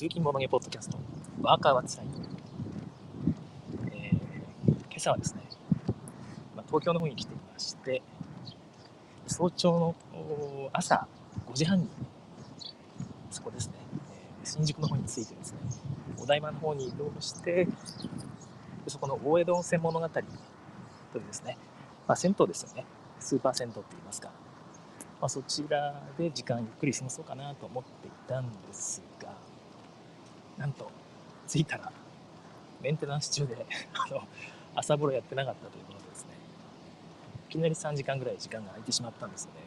通勤ボードゲポッドキャスト、ワーカーはつらい。えー、今朝はですね、まあ、東京の方に来ていまして、早朝の朝5時半に、そこですね、えー、新宿の方に着いてですね、お台場の方に移動して、そこの大江戸温泉物語というですね、まあ、銭湯ですよね、スーパー銭湯って言いますか、まあ、そちらで時間ゆっくり過ごそうかなと思っていたんですが、なんと、着いたら、メンテナンス中で あの、朝風呂やってなかったということでですね、いきなり3時間ぐらい時間が空いてしまったんですよね。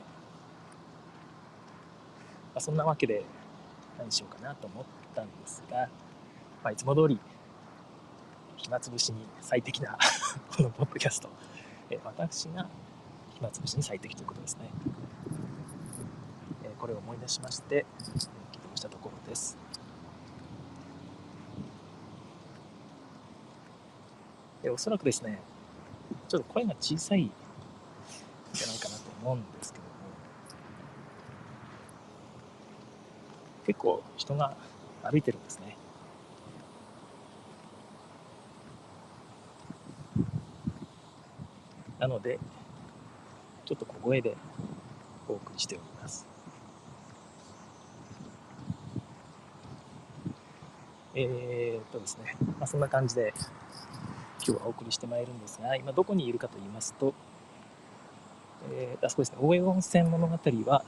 まあ、そんなわけで、何しようかなと思ったんですが、まあ、いつも通り、暇つぶしに最適な このポッドキャスト、え私が暇つぶしに最適ということですね。これを思い出しまして起動したところです。でおそらくですね、ちょっと声が小さいんじゃないかなと思うんですけども、結構人が歩いてるんですね。なので、ちょっと小声でお送りしております。えー、っとですね、まあ、そんな感じで今日はお送りしてまいるんですが、今どこにいるかと言いますと、えー、あそこですね、大江温泉物語は、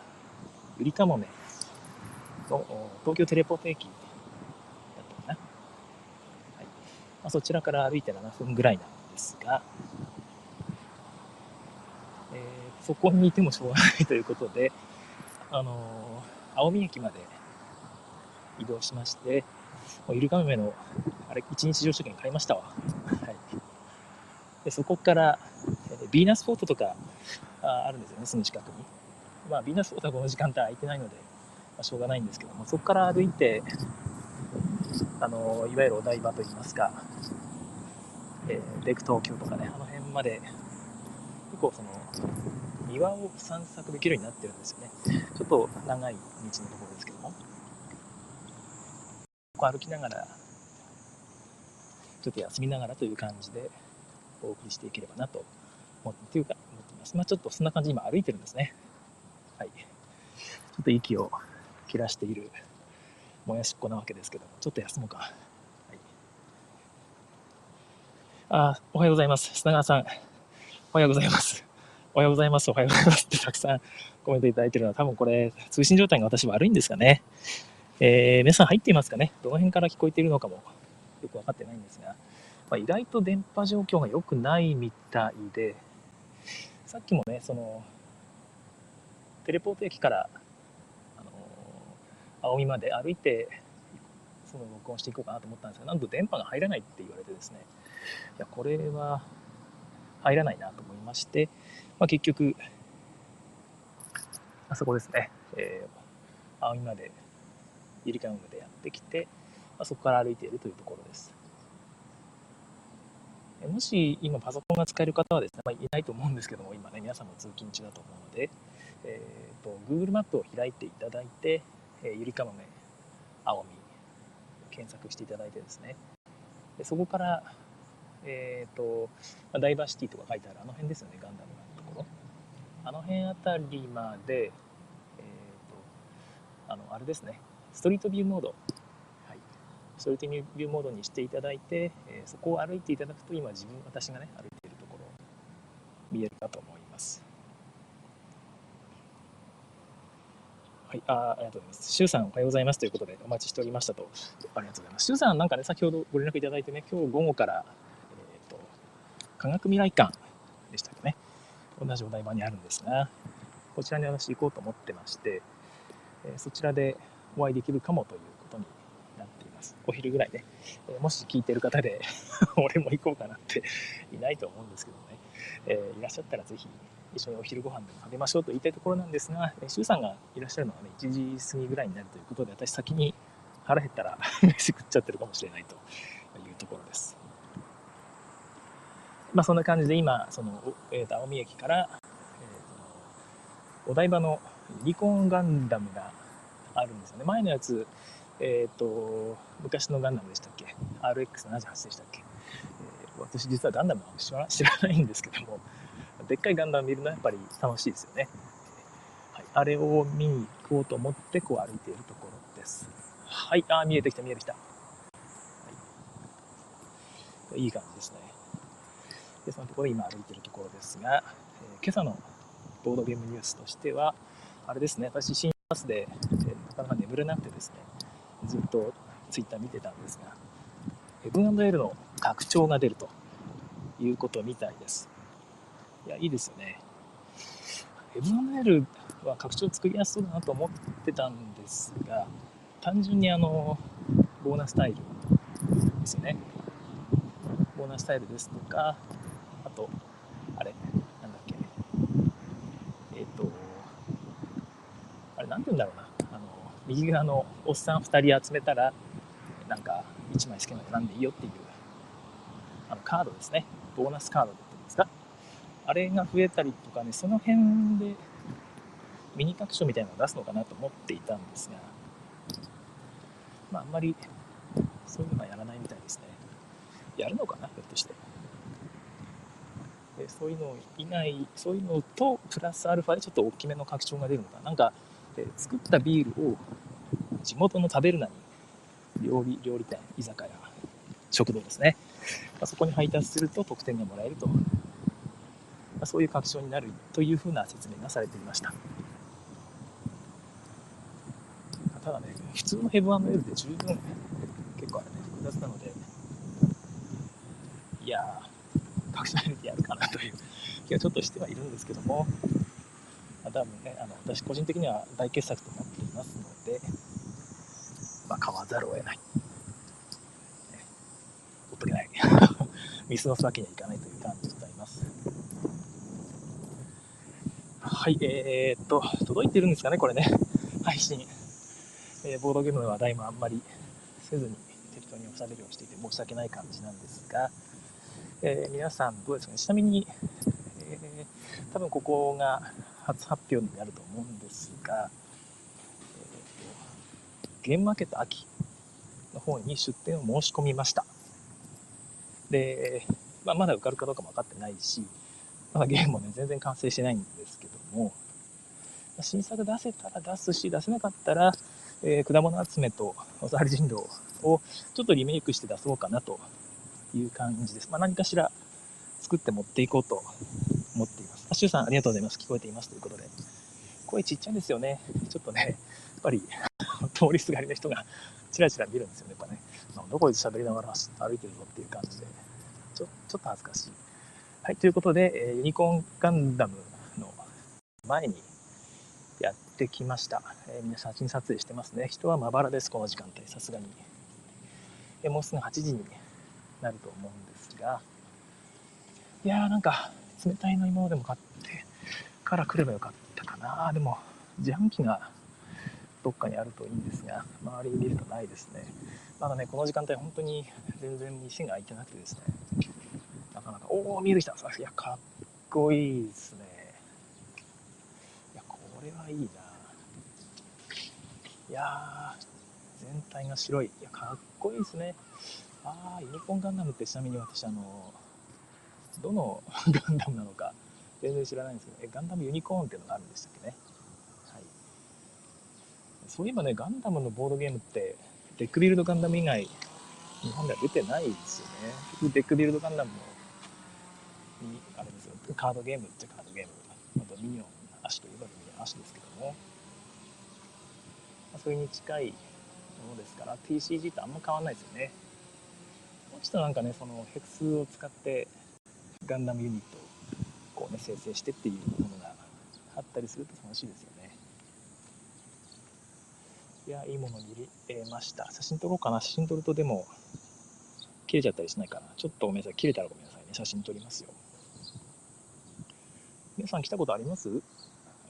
ゆりかもめの東京テレポート駅だったかな。はいまあ、そちらから歩いて7分ぐらいなんですが、えー、そこにいてもしょうがないということで、あのー、青海駅まで移動しまして、イルカメの、あれ、一日乗車券買いましたわ。で、そこから、えビーナスフォートとかあるんですよね、すぐ近くに。まあ、ビーナスフォートはこの時間帯空いてないので、まあ、しょうがないんですけども、そこから歩いて、あの、いわゆるお台場といいますか、えー、レク東京とかね、あの辺まで、結構その、庭を散策できるようになってるんですよね。ちょっと長い道のところですけども。こう歩きながら、ちょっと休みながらという感じでお送りしていければなと思っていうか思っています。まあ、ちょっとそんな感じで今歩いてるんですね。はい。ちょっと息を切らしているもやしっこなわけですけども、ちょっと休もうか。はい、あ、おはようございます。砂川さん。おはようございます。おはようございます。おはようございますってたくさんコメントいただいてるのは多分これ通信状態が私悪いんですかね。えー、皆さん入っていますかねどの辺から聞こえているのかもよく分かってないんですが、まあ、意外と電波状況が良くないみたいで、さっきもね、その、テレポート駅から、あの、青海まで歩いて、その録音していこうかなと思ったんですが、なんと電波が入らないって言われてですね、いや、これは入らないなと思いまして、まあ、結局、あそこですね、えー、青海までゆりかごまでやってきて、まあ、そこから歩いているというところです。もし今パソコンが使える方はですね、まあ、いないと思うんですけども、今ね、皆さんも通勤中だと思うので、えーと、Google マップを開いていただいて、えー、ゆりかもめ、青み、検索していただいてですね、でそこから、えーとまあ、ダイバーシティとか書いてあるあの辺ですよね、ガンダムのところ。あの辺あたりまで、えーと、あの、あれですね、ストリートビューモード、ストリービューモードにしていただいて、えー、そこを歩いていただくと今自分私がね歩いているところ見えるかと思います。はい、あありがとうございます。シュウさん、おはようございますということで、お待ちしておりましたと。ありがとうございます。シュウさん、なんかね、先ほどご連絡いただいてね、今日午後から、えっ、ー、と、科学未来館でしたっけね、同じお台場にあるんですが、こちらに私行こうと思ってまして、えー、そちらでお会いできるかもということになっています。お昼ぐらいね。えもし聞いてる方で 俺も行こうかなっていないと思うんですけどね、えー、いらっしゃったらぜひ一緒にお昼ご飯でも食べましょうと言いたいところなんですが、えー、さんがいらっしゃるのはね、1時過ぎぐらいになるということで、私先に腹減ったら 飯食っちゃってるかもしれないというところです。まあそんな感じで今、その、えー、と青海駅から、えー、お台場のユニコンガンダムがあるんですよね。前のやつ、えっ、と、昔のガンダムでしたっけ ?RX78 でしたっけ、えー私実はガンダムは知ら知らないんですけども、でっかいガンダム見るのはやっぱり楽しいですよね。はい、あれを見に行こうと思ってこう歩いているところです。はい、あー見えてきた見えてきた。はい、いい感じですね。で、そのところ今歩いているところですが、えー今朝のボードゲームニュースとしては、あれですね、私、新バスで、えーなかなか眠れなくてですね、ずっとツイッター見てたんですが、ヘブン &L の拡張が出るということみたいです。いや、いいですよね。ヘブン &L は拡張作りやすそうだなと思ってたんですが、単純にあの、ボーナスタイルですよね。ボーナスタイルですとか、あと、あれ、なんだっけ、えっ、と、あれ、なんて言うんだろうな、右側のおっさん2人集めたら、なんか、1枚好きなの選んでいいよっていう、あの、カードですね。ボーナスカードって言うんですか。あれが増えたりとかね、その辺で、ミニ拡張みたいなのを出すのかなと思っていたんですが、まあ、あんまり、そういうのはやらないみたいですね。やるのかな、ひょっとして。でそういうの以外、そういうのと、プラスアルファでちょっと大きめの拡張が出るのかな。なんか、え作ったビールを地元の食べるなに料理料理店居酒屋食堂ですね、まあそこに配達すると得点がもらえると、まあそういう拡張になるというふうな説明がされていました。ただね普通のヘブン &L で十分結構あれね複雑なのでいやー拡張入れてやるかなという気がちょっとしてはいるんですけども、多分ね、あの私個人的には大傑作と思っていますので、まあ、買わざるを得ない。ね、ほっとけない。見過ごすわけにはいかないという感じでございます。はい、えー、っと、届いてるんですかね、これね、配信。えーボードゲームの話題もあんまりせずに適当におしゃべりをしていて申し訳ない感じなんですが、えー皆さんどうですかね、ちなみに、えー多分ここが初発表になると思うんですが、えーとゲームマーケット秋の方に出店を申し込みました。で、まあ、まだ受かるかどうかも分かってないし、まだゲームもね、全然完成してないんですけども、新作出せたら出すし、出せなかったら、えー果物集めとおさわり人狼をちょっとリメイクして出そうかなという感じです。まあ、何かしら作って持っていこうと思っています。あ、しゅうさん、ありがとうございます。聞こえていますということで。声ちっちゃいんですよね。ちょっとね、やっぱり 通りすがりの人がチラチラ見るんですよね、やっぱね。なんだこいつ喋りながら歩いてるぞっていう感じで、ちょちょっと恥ずかしい。はい、ということで、えユニコーンガンダムの前にやってきました。えーみんな写真撮影してますね。人はまばらです、この時間帯、さすがに。えもうすぐ8時になると思うんですが、いやーなんか冷たい飲み物でも買ってから来ればよかったかな。でも自販機がどっかにあるといいんですが、周りに見るとないですね。まだね、この時間帯本当に全然店が開いてなくてですね、なかなか、おお、見えてきた。いや、かっこいいですね。いや、これはいいな。いやー、全体が白い。いや、かっこいいですね。あー、ユニコーンガンダムってちなみに私、あの、どのガンダムなのか全然知らないんですけど、え、ガンダムユニコーンっていうのがあるんでしたっけね。はい。そういえばね、ガンダムのボードゲームって、デックビルドガンダム以外、日本では出てないですよね。結局、デックビルドガンダムの、にあれですよ、カードゲームっちゃカードゲーム。あと、ミニオン、足といえばミニオン足ですけども、まあ、それに近いものですから、TCG とあんま変わんないですよね。もうちょっとなんかね、そのヘクスを使って、ガンダムユニットをこうね、生成してっていうものがあったりすると楽しいですよね。いや、いいものに入れました。写真撮ろうかな。写真撮るとでも、切れちゃったりしないかな。ちょっとごめんなさい。切れたらごめんなさいね。写真撮りますよ。皆さん来たことあります？あ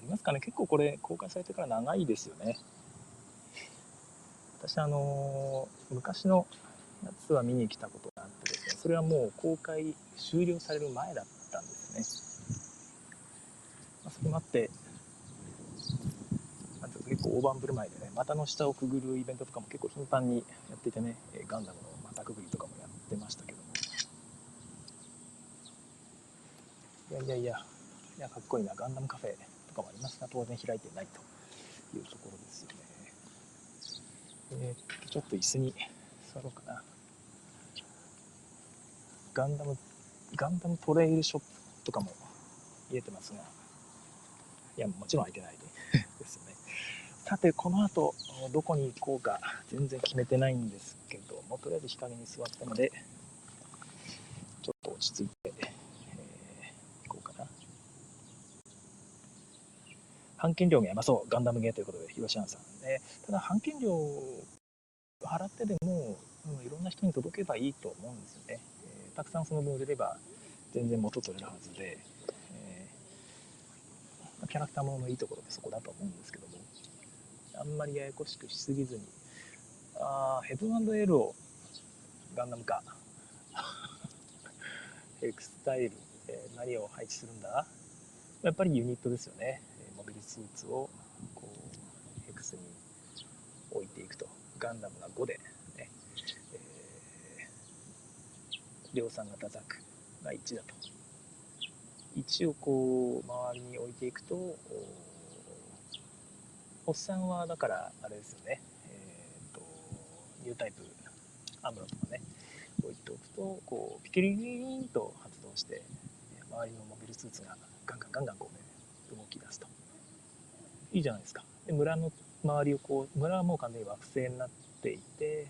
りますかね？結構これ公開されてから長いですよね。私、あの昔のやつは見に来たこと、それはもう公開終了される前だったんですね。まあ、それもあって、なんていうか結構大盤振る舞いでね、股の下をくぐるイベントとかも結構頻繁にやっていてね、ガンダムの股くぐりとかもやってましたけども。いやいやいや、いやかっこいいな、ガンダムカフェとかもありますが、当然開いてないというところですよね。えー、ちょっと椅子に座ろうかな。ガンダム、ガンダムトレイルショップとかも見えてますが、いや、もちろん開いてないでですよね。さて、この後、どこに行こうか全然決めてないんですけども、とりあえず日陰に座ったので、ちょっと落ち着いて、えー、行こうかな。半券料がやまそう、ガンダムゲーということで、広島さん。で、ただ、半券料払ってでも、うん、いろんな人に届けばいいと思うんですよね。たくさんその分売れれば、全然元取れるはずで、キャラクターもののいいところってそこだと思うんですけども、あんまりややこしくしすぎずに、あヘブンエルをガンダム化。エクスタイル、えー、何を配置するんだやっぱりユニットですよね。モビルスーツをこう X に置いていくと。ガンダムが5で、ねえー、量産型ザクが1だと。1をこう周りに置いていくとおっさんはだからあれですよね、えーと、ニュータイプアムロとかね。置いておくとこうピキリリリンと発動して周りのモビルスーツがガンガンガンガンこうね動き出すと。いいじゃないですか。で村の周りをこう村はもう完全に惑星になっていて、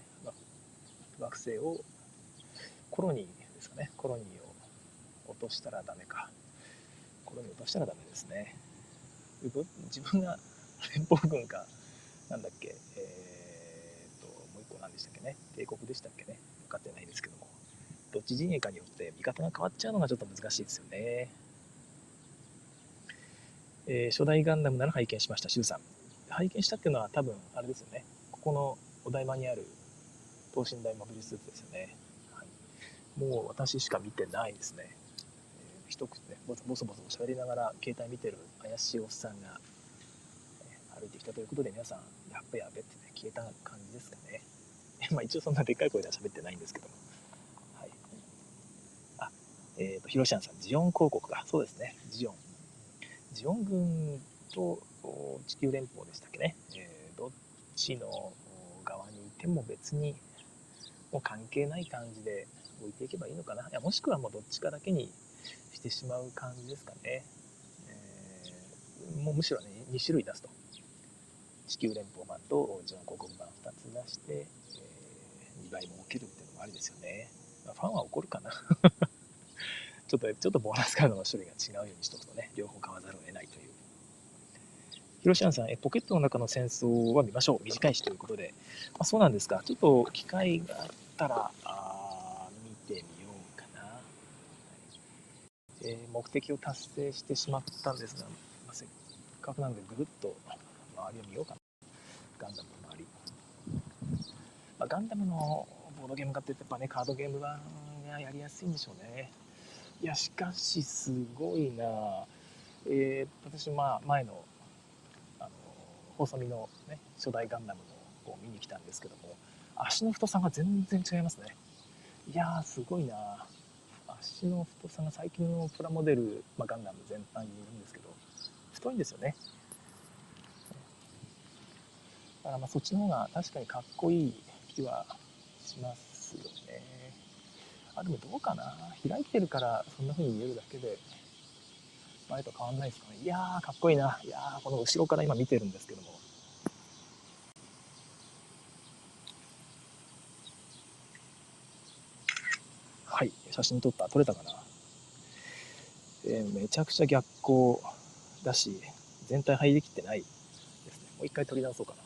惑星をコロニーですかね。コロニーを落としたらダメか。ころに落としたらダメですね。自分が 連邦軍か、なんだっけ、えー、と、もう一個何でしたっけね、帝国でしたっけね、分かってないですけども、どっち陣営かによって見方が変わっちゃうのがちょっと難しいですよね。えー、初代ガンダムなら拝見しました、シュウさん。拝見したっていうのは多分、あれですよね、ここのお台場にある等身大モビルスーツですよね。もう私しか見てないですね。一口ねボソボソボソ喋りながら携帯見てる怪しいおっさんが、え歩いてきたということで皆さんやっべやべってね消えた感じですかね。まあ一応そんなでっかい声では喋ってないんですけども。はい。あえっ、ー、とヒロさんジオン広告か。そうですね。ジオン。ジオン軍と地球連邦でしたっけね、えー、どっちの側にいても別にもう関係ない感じで置いていけばいいのかな？いやもしくはもうどっちかだけにしてしまう感じですかね。えー、もうむしろね、2種類出すと。地球連邦版とジョン広告版2つ出して、えー、2倍も起きるっていうのもありですよね。まあ、ファンは怒るかな？ちょっと、ちょっとボーナスカードの種類が違うようにしとくとね、両方買わざるを得ないという。ヒロシアンさん、え、ポケットの中の戦争は見ましょう。短いしということで。あ、そうなんですか。ちょっと機会があったら、あ見てみえー、目的を達成してしまったんですが、まあ、せっかくなのでぐるっと周りを見ようかな。ガンダムの周り。まあ、ガンダムのボードゲーム化ってやっぱね、カードゲーム版がやりやすいんでしょうね。いや、しかしすごいなえー、私、まあ、前の、あの、細身のね、初代ガンダムのを見に来たんですけども、足の太さが全然違いますね。いやー、すごいな足の太さが最近のプラモデル、まあ、ガンダム全般にいるんですけど太いんですよね。だからまあそっちの方が確かにかっこいい気はしますよね。あでもどうかな。開いてるからそんな風に見えるだけで前と変わんないですかね。いやーかっこいいな。いやーこの後ろから今見てるんですけどもはい、写真撮った。撮れたかな。えー、めちゃくちゃ逆光だし、全体入りきってないですね。もう一回撮り直そうかな。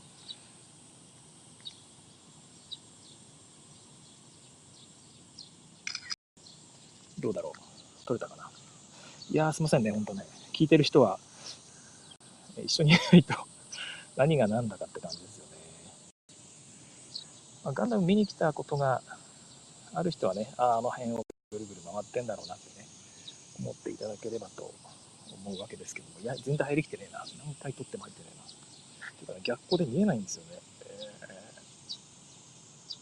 どうだろう。撮れたかな。いや、すいませんね、ほんとね。聞いてる人は、一緒にいないと何が何だかって感じですよね。まあ、ガンダム見に来たことがある人はね、あああの辺を回ってんだろうなってね、思っていただければと思うわけですけども、いや、全然入りきてねえな。何回撮っても入ってねえな。ていうか、ね、逆光で見えないんですよね。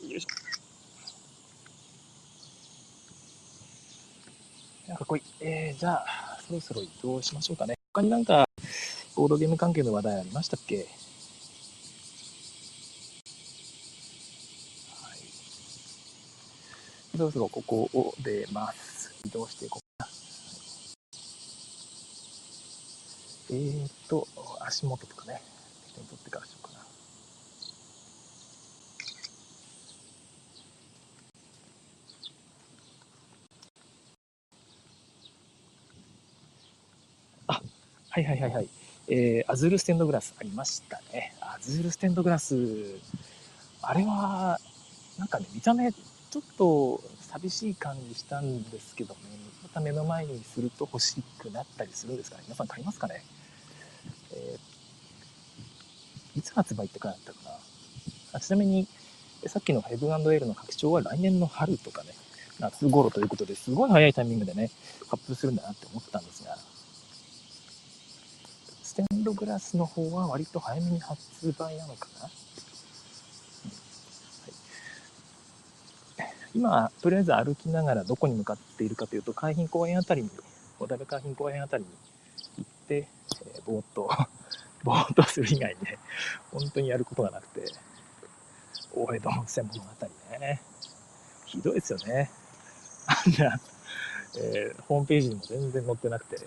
えー、よいしょ。かっこいい。えー、じゃあ、そろそろ移動しましょうかね。他になんか、ボードゲーム関係の話題ありましたっけはい。そろそろここを出ます。移動していこうかな。えーと、足元とかね、手に取ってからしようかな。あ、はいはいはいはい。えー、アズールステンドグラスありましたね。アズールステンドグラス、あれは、なんかね、見た目、ちょっと寂しい感じしたんですけどね、また目の前にすると欲しくなったりするんですかね。皆さん買いますかね。えー、いつ発売って書いてあったかな。あちなみに、さっきのヘブンエールの拡張は来年の春とかね、夏頃ということですごい早いタイミングでね、発表するんだなって思ったんですが、ステンドグラスの方は割と早めに発売なのかな、はい、今、とりあえず歩きながらどこに向かっているかというと、海浜公園あたりに、小田部海浜公園あたりに行って、えー、ぼーっと、ぼーっとする以外にね、本当にやることがなくて、大江戸温泉物語ね。ひどいですよね。あんな、えー、ホームページにも全然載ってなくて、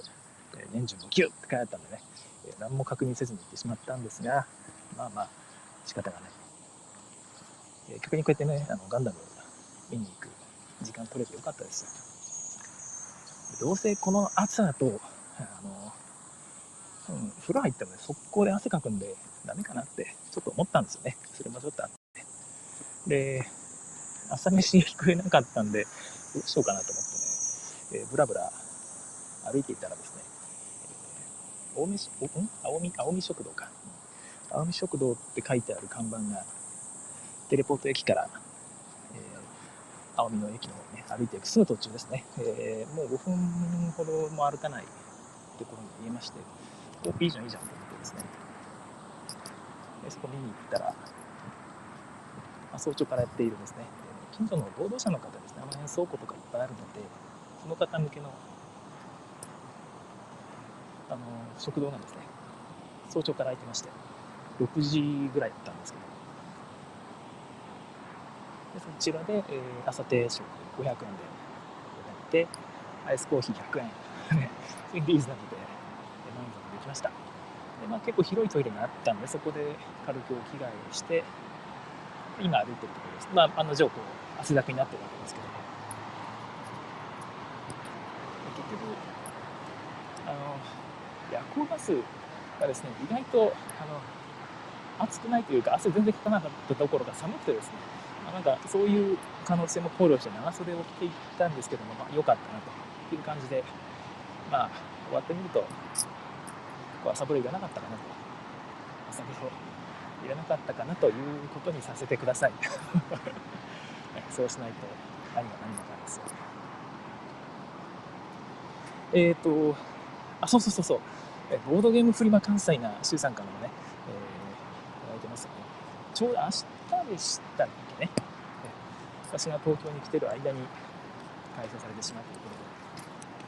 えー、年中もギュッって書いてあったんでね、え何も確認せずに行ってしまったんですが、まあまあ、仕方がない。え逆にこうやってね、あのガンダム見に行く時間取れてよかったです。どうせこの暑さだと、あの、うん、風呂入ってもね、速攻で汗かくんでダメかなってちょっと思ったんですよね。それもちょっとあって。で、朝飯食えなかったんで、どうしようかなと思ってね、えー、ブラブラ歩いていたらですね、青海青海青海食堂か。青海食堂って書いてある看板が、テレポート駅から、青海の駅の方にね、歩いていくすぐ途中ですね。えー、もう5分ほども歩かないところに見えまして、お、いいじゃんいいじゃんと思ってですね。でそこ見に行ったら、まあ、早朝からやっているですね、近所の労働者の方ですね、あの辺倉庫とかいっぱいあるので、その方向けのあの食堂なんですね早朝から空いてまして6時ぐらいだったんですけどでそちらで、えー、朝定食500円でやってアイスコーヒー100円。リーズナブルで満足できました。で、まあ、結構広いトイレがあったんでそこで軽くお着替えをして今歩いてるところです。まあ案の定こう汗だくになってるわけですけど結局あの夜行バスがですね、意外と、あの、暑くないというか、汗全然かかなかったところが寒くてですね、なんかそういう可能性も考慮して長袖を着ていったんですけども、まあ、良かったなという感じで、まあ、終わってみると、こう朝風呂いらなかったかなと。朝風呂いらなかったかなということにさせてください。そうしないと何が何だかですよ。えっ、ー、と、あ、そうそうそうそう。ボードゲームフリマ関西な周さんからもね、えー、いただいてますよね。ちょうど明日でしたっ。私が東京に来てる間に開催されてしまうということ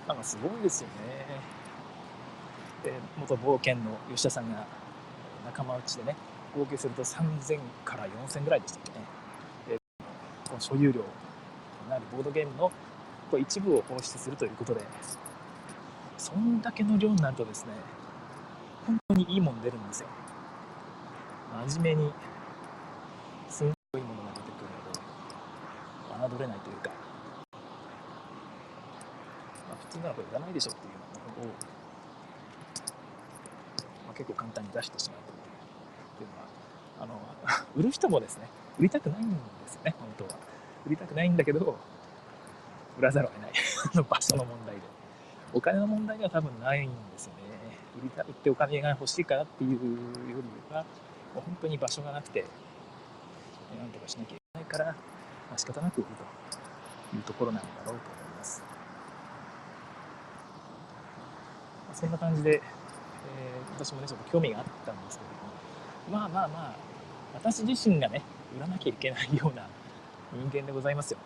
で、なんかすごいですよね。で元冒険の吉田さんが仲間内でね、合計すると3000から4000ぐらいでしたっけね。でこの所有料になるボードゲームの一部を放出するということで、そんだけの量になるとですね、本当にいいもの出るんですよ。真面目に、すんごいものが出てくるので、侮れないというか、まあ、普通ならこれ売らないでしょっていうのを、まあ、結構簡単に出してしまうというのは、あの、売る人もですね、売りたくないんですよね、本当は。売りたくないんだけど、売らざるを得ない 場所の問題で。お金の問題では多分ないんですよね。売りた売ってお金が欲しいからっていうよりは、もう本当に場所がなくて、なんとかしなきゃいけないから、まあ、仕方なく売るというところなんだろうと思います。まあ、そんな感じで、えー、私もね、ちょっと興味があったんですけれども、まあまあまあ、私自身がね、売らなきゃいけないような人間でございますよ。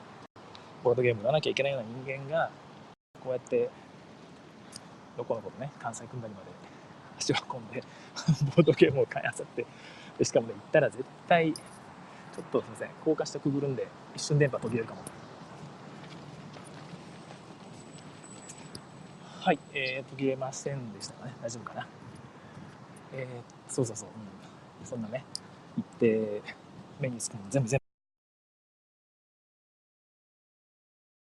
ボードゲーム売らなきゃいけないような人間が、こうやって、どこのことね、関西組んだりまで足を運んで、ボードゲームを買いあさって、でしかもね、行ったら絶対、ちょっとすいません、高架下くぐるんで、一瞬電波途切れるかも。はい、えー、途切れませんでしたかね。大丈夫かな。えー、そうそうそう、うん、そんなね、行って、目につくの全部全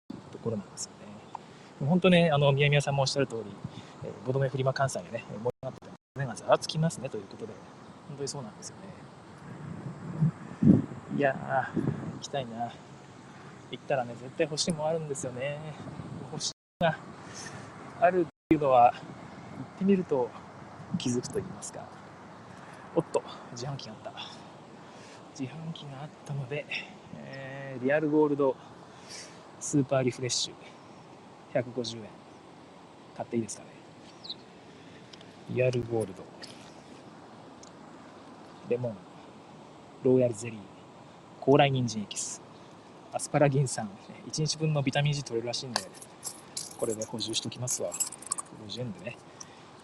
部、ところなんですよね。本当ね、あの、宮宮さんもおっしゃる通り、えー、ボドメフリマ関西でね、盛り上がってて、目がざわつきますねということで、本当にそうなんですよね。いや、行きたいな。行ったらね、絶対欲しいもんあるんですよね。欲しいがあるっていうのは、行ってみると気づくと言いますか。おっと、自販機があった。自販機があったので、えー、リアルゴールドスーパーリフレッシュ150円買っていいですかねリアルゴールドレモンローヤルゼリー高麗人参エキス。アスパラギン酸。1日分のビタミン C 取れるらしいんで。これで補充しときますわ。50円でね。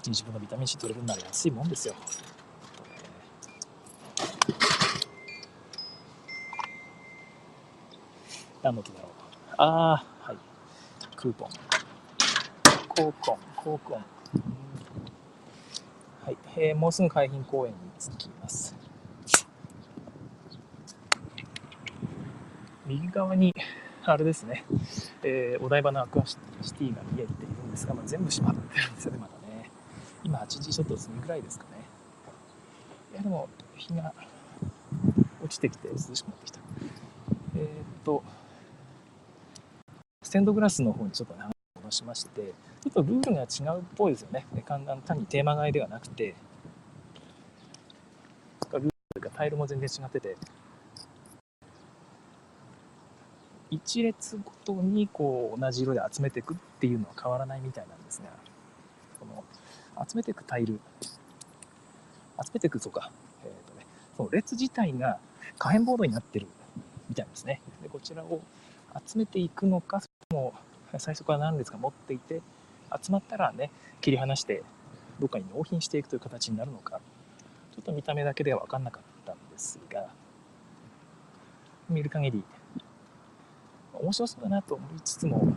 1日分のビタミン C 取れるなら安いもんですよ。何の音だろう。ああはい。クーポン。コーコン。コーコン。はい、えー、もうすぐ海浜公園に着きます。右側に、あれですね、えー、お台場のアクアシティが見えているんですが、まあ、全部閉まってるんですよね、まだね。今8時ちょっと過ぎぐらいですかね。いや、でも日が落ちてきて涼しくなってきた。えー、っと、ステンドグラスの方にちょっとね、戻しまして、ちょっとルールが違うっぽいですよね。単にテーマ買いではなくて、ルールというかタイルも全然違ってて、一列ごとにこう同じ色で集めていくっていうのは変わらないみたいなんですが、この集めていくタイル、集めていく、そうか、えーとね、その列自体が可変ボードになってるみたいですね。でこちらを集めていくのか、それも最初から何列か持っていて、集まったらね、切り離して、どっかに納品していくという形になるのか、ちょっと見た目だけでは分かんなかったんですが、見る限り、面白そうだなと思いつつも、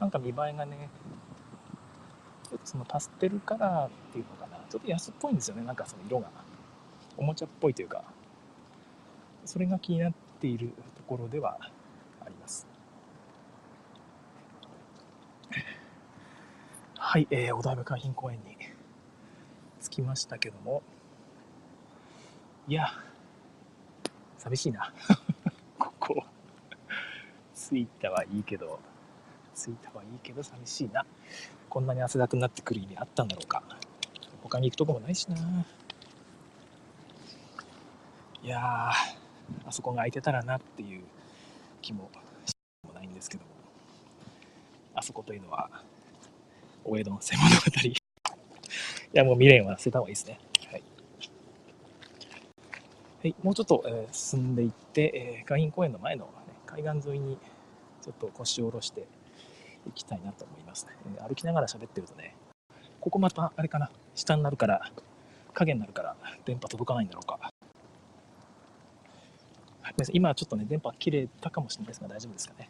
なんか見栄えがね、ちょっとそのパステルカラーっていうのかな、ちょっと安っぽいんですよね、なんかその色が。おもちゃっぽいというか、それが気になっているところではあります。はい、えー、お台場海浜公園に着きましたけども、いや、寂しいな。着いたはいいけど、着いたはいいけど寂しいな。こんなに汗だくになってくる意味あったんだろうか。他に行くとこもないしな。いやー、あそこが空いてたらなっていう気ももないんですけども、あそこというのは、お江戸の瀬物語。いや、もう未練は捨てた方がいいですね。はい。はい、もうちょっと、えー、進んでいって、えー、海浜公園の前の、ね、海岸沿いにちょっと腰を下ろしていきたいなと思いますね。歩きながら喋ってるとね、ここまた、あれかな、下になるから、影になるから、電波届かないんだろうか。今はちょっとね、電波切れたかもしれないですが、大丈夫ですかね。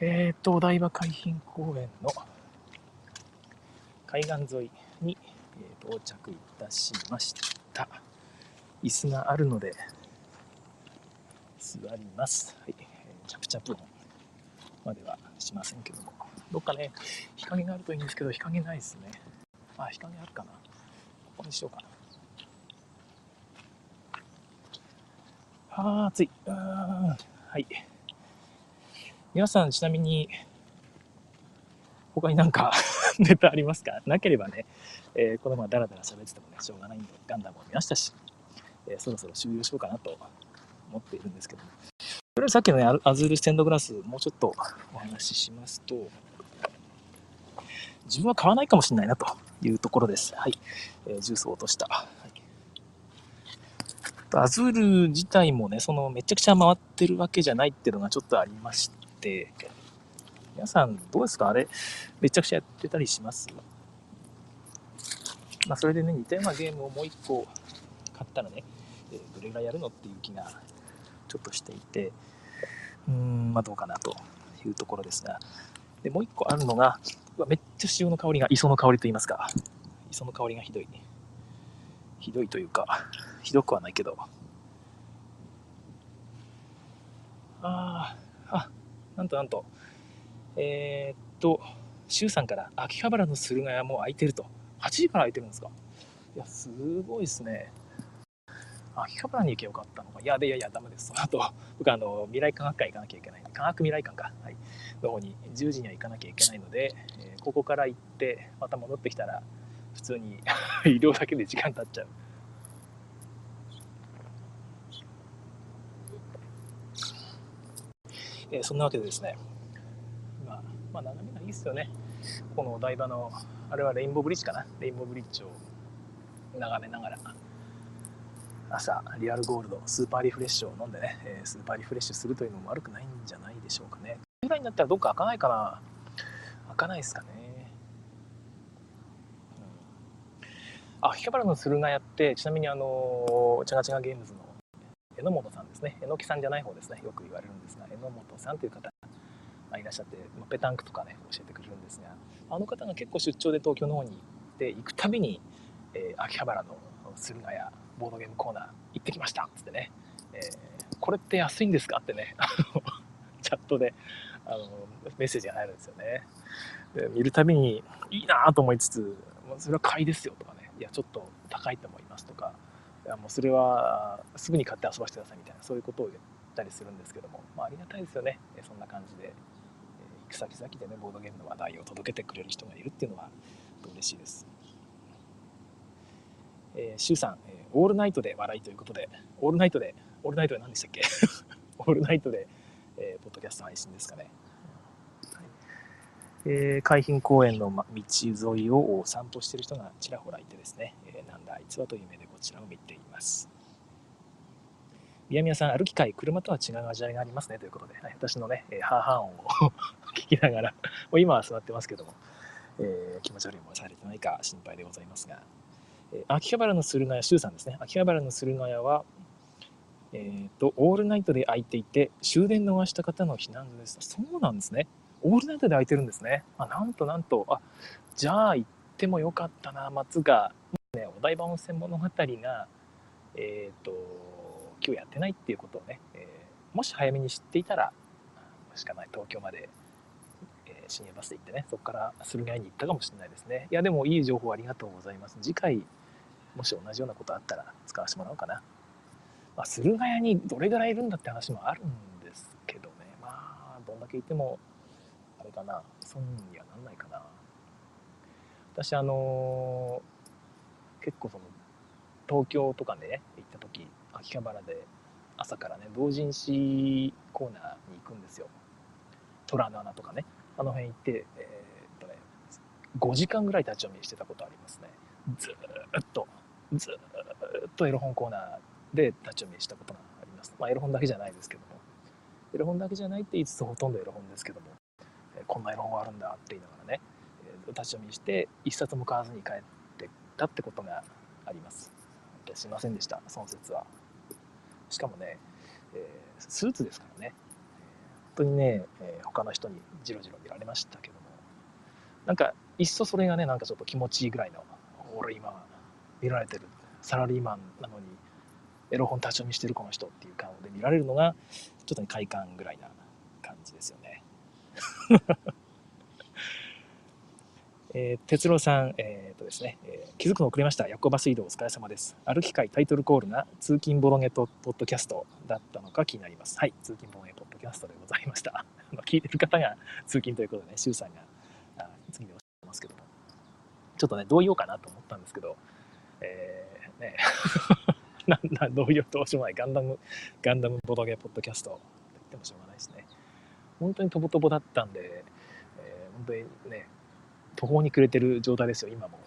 えっ、と、お台場海浜公園の海岸沿いに、え到着いたしました。椅子があるので、座ります。はい。チャプチャプ音まではしませんけども。どっかね、日陰があるといいんですけど、日陰ないですね。あ、日陰あるかな。ここにしようかな。あー、暑い。はい。皆さんちなみに、他になんか ネタありますか？なければね、えー、このままダラダラ喋っててもね、しょうがないんで、ガンダムを見ましたし、えー、そろそろ終了しようかなと思っているんですけども。それさっきのね、アズールステンドグラス、もうちょっとお話ししますと、自分は買わないかもしれないなというところです。はい。えー、ジュースを落とした。アズール自体もね、そのめちゃくちゃ回ってるわけじゃないっていうのがちょっとありまして、皆さんどうですか？あれ、めちゃくちゃやってたりします？まあ、それでね、似たようなゲームをもう一個買ったらね、えー、どれぐらいやるのっていう気がちょっとしていて、うん、まあどうかなというところですが、で、もう一個あるのが、めっちゃ塩の香りが、磯の香りと言いますか、磯の香りがひどい。ひどいというか、ひどくはないけど。ああ、あ、なんとなんと、えー、っと、周さんから秋葉原の駿河屋も空いてると。8時から空いてるんですかいや、すごいですね。秋葉原に行けばよかったのか。いや、いやいや、ダメです。あと、僕、あの、未来科学館行かなきゃいけない。科学未来館か。はい。の方に10時には行かなきゃいけないので、えー、ここから行って、また戻ってきたら、普通に 移動だけで時間経っちゃう。えー、そんなわけでですね、まあ、まあ、眺めがいいですよね。このお台場の、あれはレインボーブリッジかな。レインボーブリッジを眺めながら、朝、リアルゴールド、スーパーリフレッシュを飲んでね、えー、スーパーリフレッシュするというのも悪くないんじゃないでしょうかね。ぐらいになったらどっか開かないかな開かないですかね。うん、あ、秋葉原の駿河屋って、ちなみにあの、チャガチャガゲームズの榎本さんですね。榎木さんじゃない方ですね。よく言われるんですが、榎本さんという方がいらっしゃって、ペタンクとかね、教えてくれるんですが、あの方が結構出張で東京の方に行って行くたびに、えー、秋葉原の駿河屋ボードゲームコーナー行ってきました。っつってね、えー、これって安いんですか？ってね。チャットであのメッセージが入るんですよね。で見るたびにいいなと思いつつそれは買いですよとかね。いやちょっと高いと思いますとか。いやもうそれはすぐに買って遊ばせてくださいみたいなそういうことを言ったりするんですけども、まあ、ありがたいですよね。そんな感じで。行く先々でねボードゲームの話題を届けてくれる人がいるっていうのは嬉しいです。えー、シュウさん、えー、オールナイトで笑いということで、オールナイトで、オールナイトで何でしたっけ？オールナイトで、えー、ポッドキャスト配信ですかね。はい、えー、海浜公園の道沿いを散歩している人がちらほらいてですね、えー、なんだあいつはという目でこちらを見ています。宮宮さん、歩き会、車とは違う味わいがありますねということで、はい、私のね、えー、ハーハー音を 聞きながら、もう今は座ってますけども、えー、気持ち悪い思いされてないか心配でございますが、秋葉原の駿河屋、周さんですね。秋葉原の駿河屋は、えっ、ー、と、オールナイトで空いていて、終電逃した方の避難所です。そうなんですね。オールナイトで空いてるんですね。あ、なんとなんと、あ、じゃあ行ってもよかったな、松が、ね、お台場温泉物語が、えっ、ー、と、今日やってないっていうことをね、えー、もし早めに知っていたら、しかない東京まで深夜バスで行ってね、そこから駿河屋に行ったかもしれないですね。いや、でもいい情報ありがとうございます。次回、もし同じようなことあったら使わせてもらおうかな。まあ、駿河屋にどれぐらいいるんだって話もあるんですけどね。まあ、どんだけいても、あれかな、損にはなんないかな。私、あのー、結構その、東京とかね、行った時、秋葉原で朝からね、同人誌コーナーに行くんですよ。虎の穴とかね。あの辺行って、えー、っとね、5時間ぐらい立ち読みしてたことありますね。ずっと、ずっとエロ本コーナーで立ち読みしたことがあります。まあ、エロ本だけじゃないですけども。エロ本だけじゃないって言いつつほとんどエロ本ですけども、えー、こんなエロ本があるんだって言いながらね、えー、立ち読みして一冊も買わずに帰ってたってことがあります。すいませんでした、その説は。しかもね、えー、スーツですからね。本当にね、えー、他の人にじろじろ見られましたけどもなんかいっそそれがねなんかちょっと気持ちいいぐらいの俺今見られてるサラリーマンなのにエロ本立ち読みしてるこの人っていう顔で見られるのがちょっとね快感ぐらいな感じですよね。えー、哲郎さん、えーとですねえー、気づくの遅れました。ヤコバス移動お疲れ様です。歩き会タイトルコールが通勤ボロゲとポッドキャストだったのか気になります。はい、通勤ボロゲポッドキャストでございました。聞いてる方が通勤ということでね、周さんがあ次におっしゃってますけども、ちょっとね、どう言おうかなと思ったんですけど、えー、ね、ななどういうどうしようもない。ガンダム、ガンダムボドゲポッドキャスト。と言ってもしょうがないですね。本当にとぼとぼだったんで、えー、本当にね、途方に暮れてる状態ですよ、今も。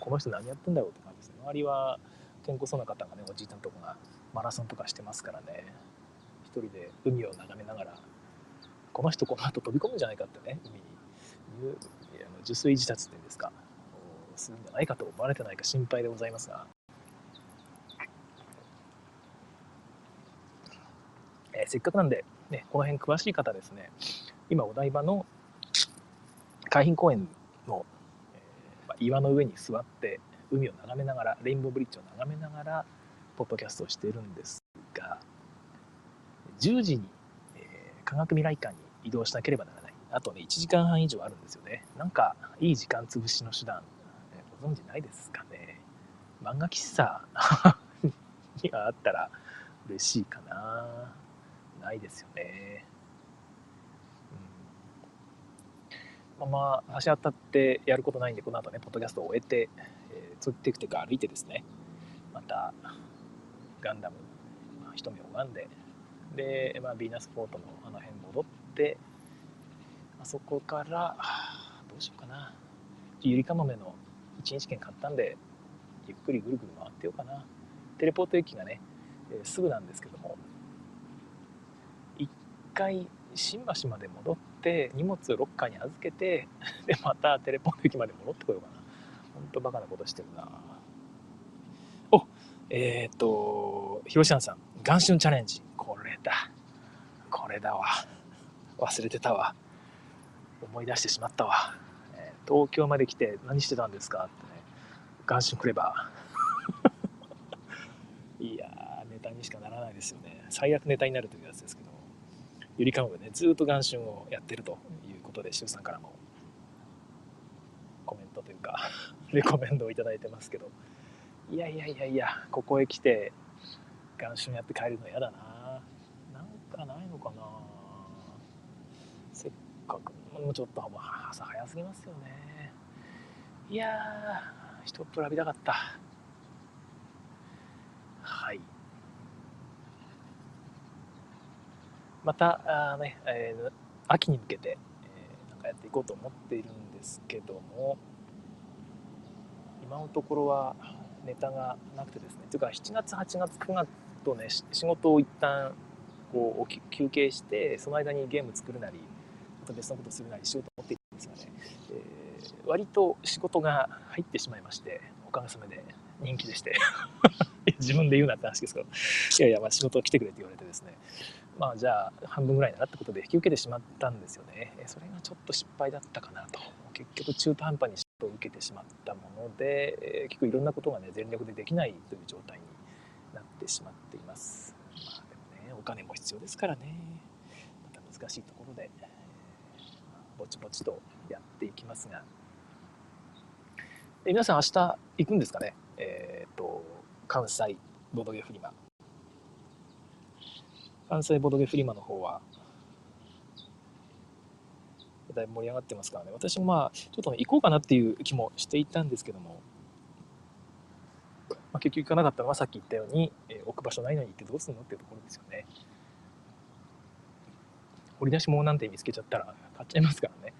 この人何やってんだろうって感じですね。周りは健康そうな方がねおじいちゃんとかがマラソンとかしてますからね。一人で海を眺めながらこの人この後飛び込むんじゃないかってね海にいう受水自殺っていうんですか。するんじゃないかと思われてないか心配でございますが、えー、せっかくなんで、ね、この辺詳しい方ですね今お台場の海浜公園の、えーまあ、岩の上に座って海を眺めながらレインボーブリッジを眺めながらポッドキャストをしているんですが10時に、えー、科学未来館に移動しなければならない。あとね1時間半以上あるんですよね。なんかいい時間潰しの手段、存知ないですかね。漫画喫茶 にはあったら嬉しいかな。ないですよね。まま足当たってやることないんで、この後ね、ポッドキャストを終えて、えー、テクテク歩いてですね、また、ガンダム、まあ、一目拝んで、で、まあ、ヴィーナスフォートのあの辺戻って、あそこから、どうしようかな。ゆりかもめの一日券買ったんで、ゆっくりぐるぐる回ってようかな。テレポート駅がね、えー、すぐなんですけども、一回新橋まで戻って荷物をロッカーに預けて でまたテレポート駅まで戻ってこようかな。ほんとバカなことしてるな。おえっ、ー、と広島さん元春チャレンジ。これだ。これだわ。忘れてたわ。思い出してしまったわ、東京まで来て何してたんですかってね元春くれば。いやネタにしかならないですよね。最悪ネタになるというやつですけどゆりかもめねずっと元春をやってるということで周さんからも。コメントというか レコメンドを頂いてますけど。いやいやいやいやここへ来て元春やって帰るの嫌だな。なんかないのかな。せっかくもうちょっと朝早すぎますよね。いやー一っ浴びたかった。はい。またあ、ねえー、秋に向けて、えー、なんかやっていこうと思っているんですけども今のところはネタがなくてですね。というか7月8月9月とね仕事を一旦こう休憩してその間にゲーム作るなりまた別のことするなりしようと思っていたんですがね、えー、割と仕事が入ってしまいましておかげさまで人気でして 自分で言うなって話ですけどいやいやまあ仕事来てくれって言われてですねまあじゃあ半分ぐらいならってことで引き受けてしまったんですよね。それがちょっと失敗だったかなと。結局中途半端に仕事を受けてしまったもので、えー結構いろんなことがね、全力でできないという状態になってしまっています。まあでもね、お金も必要ですからね。また難しいところで、ぼちぼちとやっていきますが。え皆さん明日行くんですかね？えっ、ー、と、関西ボードゲフリマ。関西ボドゲフリマの方は、だいぶ盛り上がってますからね。私もまあ、ちょっと、ね、行こうかなっていう気もしていたんですけども、まあ、結局行かなかったのはさっき言ったように、えー、置く場所ないのに行ってどうするのっていうところですよね。掘り出し物なんて見つけちゃったら買っちゃいますからね。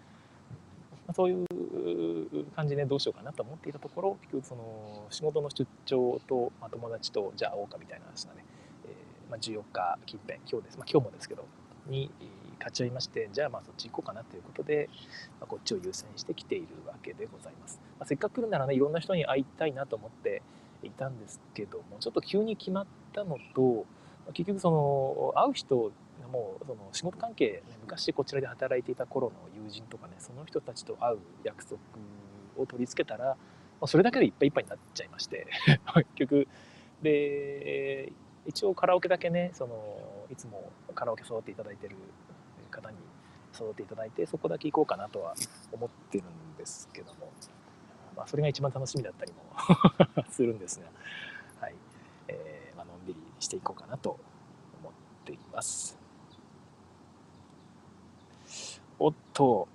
ま、そういう感じでどうしようかなと思っていたところ、結局その仕事の出張と、ま、友達とじゃあ会おうかみたいな話がね、まあ、14日近辺今日です、ま、今日もですけどに勝ち合いましてじゃあまあそっち行こうかなということで、ま、こっちを優先してきているわけでございます、ま、せっかく来るならねいろんな人に会いたいなと思っていたんですけどもちょっと急に決まったのと結局その会う人もうその仕事関係、ね、昔こちらで働いていた頃の友人とかねその人たちと会う約束を取り付けたら、まあ、それだけでいっぱいいっぱいになっちゃいまして。結局で一応カラオケだけねそのいつもカラオケ揃っていただいてる方に揃っていただいてそこだけ行こうかなとは思ってるんですけども、まあ、それが一番楽しみだったりもするんですが、はい。えー、まあのんびりしていこうかなと思っています。おっと,、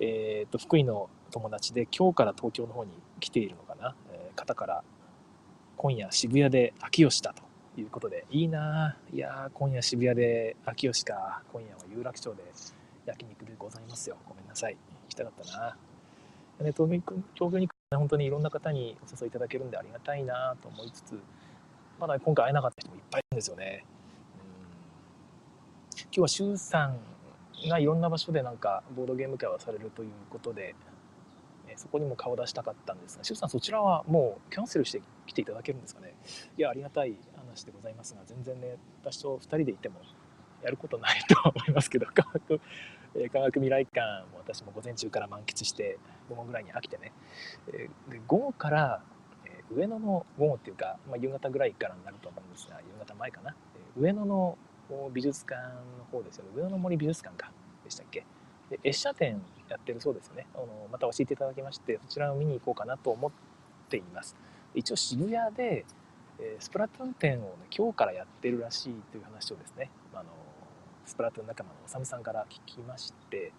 えー、と福井の友達で今日から東京の方に来ているのかな、えー、方から今夜渋谷で秋吉だということで、いいないや今夜渋谷で秋吉か。今夜は有楽町で焼肉でございますよ。ごめんなさい。行きたかったな。ね、東京に本当にいろんな方にお誘いいただけるんでありがたいなと思いつつまだ今回会えなかった人もいっぱいいるんですよね。うん今日は周さんがいろんな場所でなんかボードゲーム会をされるということで、えそこにも顔を出したかったんですが、周さんそちらはもうキャンセルして来ていただけるんですかね？いや、ありがたい話でございますが、全然ね、私と2人でいてもやることないとは思いますけど、科学、え科学未来館も私も午前中から満喫して、午後ぐらいに飽きてね、えで午後から、え上野の午後っていうか、まあ、夕方ぐらいからになると思うんですが、夕方前かな、え上野の美術館の方ですよね。上野の森美術館か。でしたっけ。で、列車展やってるそうですよね。あの、また教えていただきまして、そちらを見に行こうかなと思っています。一応渋谷で、え、スプラトゥーン展を、ね、今日からやってるらしいという話をですね、あの、スプラトゥーン仲間のおさむさんから聞きまして、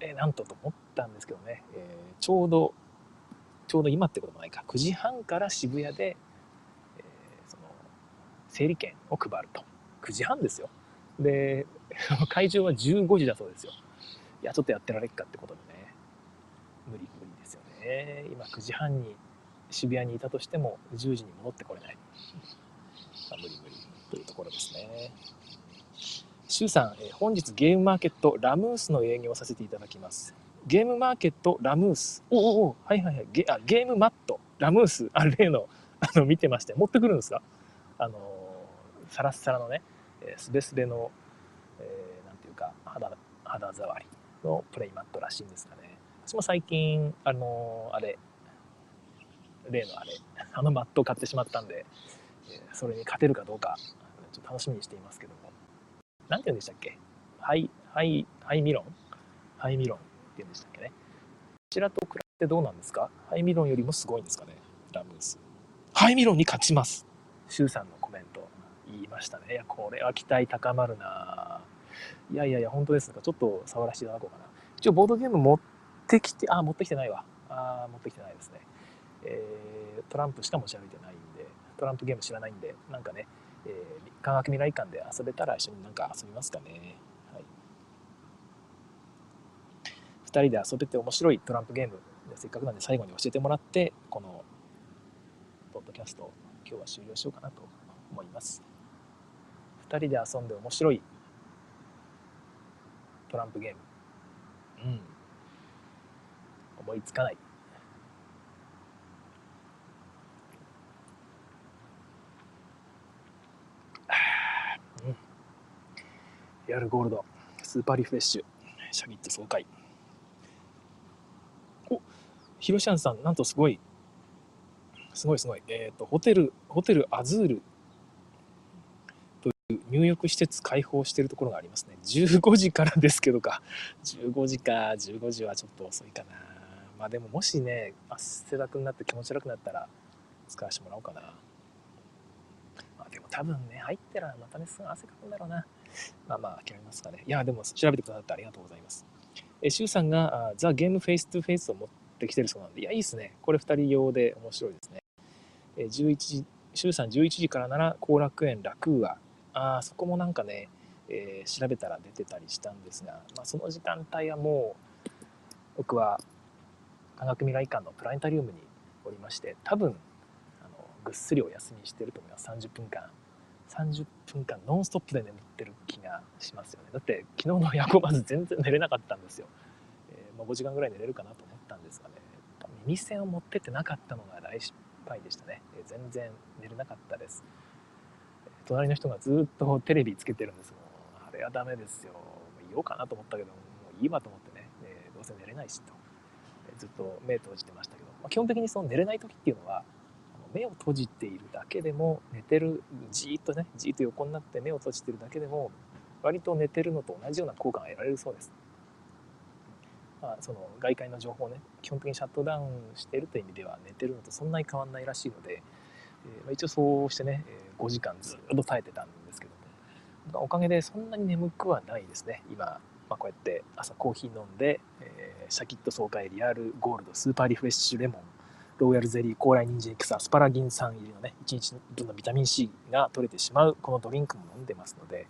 え、なんとと思ったんですけどね、えー、ちょうど、ちょうど今ってこともないか、9時半から渋谷で、えー、その、整理券を配ると。9時半ですよ。で、会場は15時だそうですよ。いや、ちょっとやってられっかってことでね、無理無理ですよね。今9時半に渋谷にいたとしても10時に戻ってこれない。まあ、無理無理というところですね。シュウさん、え本日ゲームマーケットラムースの営業をさせていただきます。ゲームマーケットラムース。おおおはいはいはい。ゲあゲームマット、ラムース。あ、例の、あの、見てまして。持ってくるんですか？あの、サラッサラのね、すべすべの、えー、なんていうか肌肌触りのプレイマットらしいんですがね。私も最近あのあれ例のあれあのマットを買ってしまったんで、えー、それに勝てるかどうかちょっと楽しみにしていますけども。何て言うんでしたっけ？ハイハイハイミロン？ハイミロンって言うんでしたっけね。こちらと比べてどうなんですか？ハイミロンよりもすごいんですかねラムース。ハイミロンに勝ちます。シュウさんの言いましたね。いや、これは期待高まるないやいやいや、本当ですか。ちょっと触らせていただこうかな。一応、ボードゲーム持ってきて、あ、持ってきてないわ。あ、持ってきてないですね。えー、トランプしか持ち歩いてないんで、トランプゲーム知らないんで、なんかね、えー、科学未来館で遊べたら一緒になんか遊びますかね。はい。2人で遊べて面白いトランプゲーム、せっかくなんで最後に教えてもらって、この、ポッドキャスト今日は終了しようかなと思います。2人で遊んで面白いトランプゲーム。うん。思いつかない。リアルゴールド。スーパーリフレッシュ。シャキッと爽快。おヒロシャンさんなんとすごい。すごいすごい。えっ、ー、とホテルホテルアズール。入浴施設開放してるところがありますね。15時からですけどか。15時か、15時はちょっと遅いかな。まあでももしね、汗だくになって気持ち悪くなったら使わせてもらおうかな。まあでも多分ね、入ったらまたね、すぐ汗かくんだろうな。まあまあ諦めますかね。いや、でも調べてくださってありがとうございます。え、シュウさんがザ・ゲームフェイストゥフェイスを持ってきてるそうなんで、いや、いいですね。これ2人用で面白いですね。え、11時、シュウさん11時からなら後楽園ラクーアあそこもなんかね、えー、調べたら出てたりしたんですが、まあ、その時間帯はもう僕は科学未来館のプラネタリウムにおりまして多分あのぐっすりお休みしてると思います。30分間。30分間ノンストップで眠ってる気がしますよね。だって昨日の夜行バス全然寝れなかったんですよ、えー、まあ、5時間ぐらい寝れるかなと思ったんですがね。耳栓を持ってってなかったのが大失敗でしたね、えー、全然寝れなかったです。隣の人がずっとテレビつけてるんですもうあれはダメですよ。言おうかなと思ったけどもういいわと思ってね、えー、どうせ寝れないしと、えー、ずっと目閉じてましたけど、まあ、基本的にその寝れない時っていうのは目を閉じているだけでも寝てるじーっとねじーっと横になって目を閉じてるだけでも割と寝てるのと同じような効果が得られるそうです。まあ、その外界の情報ね基本的にシャットダウンしているという意味では寝てるのとそんなに変わんないらしいので、えま、一応そうしてね、え5時間ずっと耐えてたんですけども。おかげでそんなに眠くはないですね。今、まあ、こうやって朝コーヒー飲んで、え、シャキッと爽快リアルゴールドスーパーリフレッシュレモンローヤルゼリー高麗人参エキスアスパラギン酸入りのね1日分のビタミン C が取れてしまうこのドリンクも飲んでますので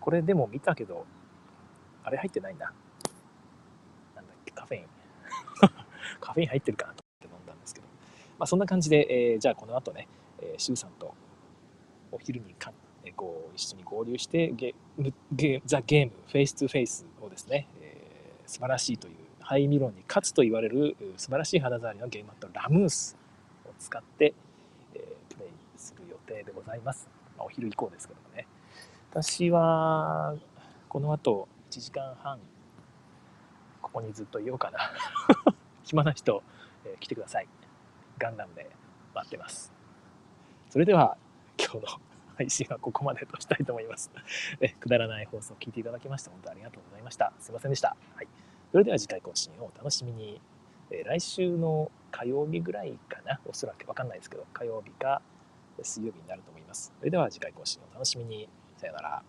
これでも見たけどあれ入ってないな。なんだっけカフェイン。カフェイン入ってるかな。とまあ、そんな感じで、えー、じゃあこの後ね、えー、シュウさんとお昼にかこう一緒に合流してゲゲザ・ゲームフェイス2フェイスをですね、えー、素晴らしいというハイミロンに勝つと言われる素晴らしい肌触りのゲームマットラムースを使って、えー、プレイする予定でございます、まあ、お昼以降ですけどもね。私はこの後1時間半ここにずっといようかな。暇な人、えー、来てください。ガンダムで待ってますそれでは今日の配信はここまでとしたいと思います。えくだらない放送を聞いていただきまして本当ありがとうございました。すいませんでした。はい。それでは次回更新をお楽しみに。え来週の火曜日ぐらいかな？おそらくわかんないですけど、火曜日か水曜日になると思います。それでは次回更新をお楽しみに。さよなら。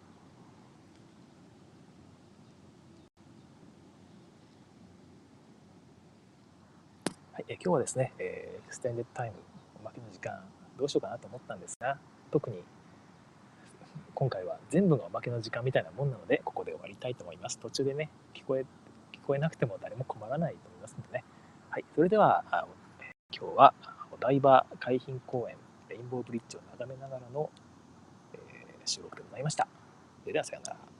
い、え今日はですね、えー、ステンデッドタイム、おまけの時間、どうしようかなと思ったんですが、特に 今回は全部がおまけの時間みたいなもんなので、ここで終わりたいと思います。途中でね、聞こえ、聞こえなくても誰も困らないと思いますのでね。はい。それでは、今日はお台場海浜公園、レインボーブリッジを眺めながらの、えー、収録でございました。それではさようなら。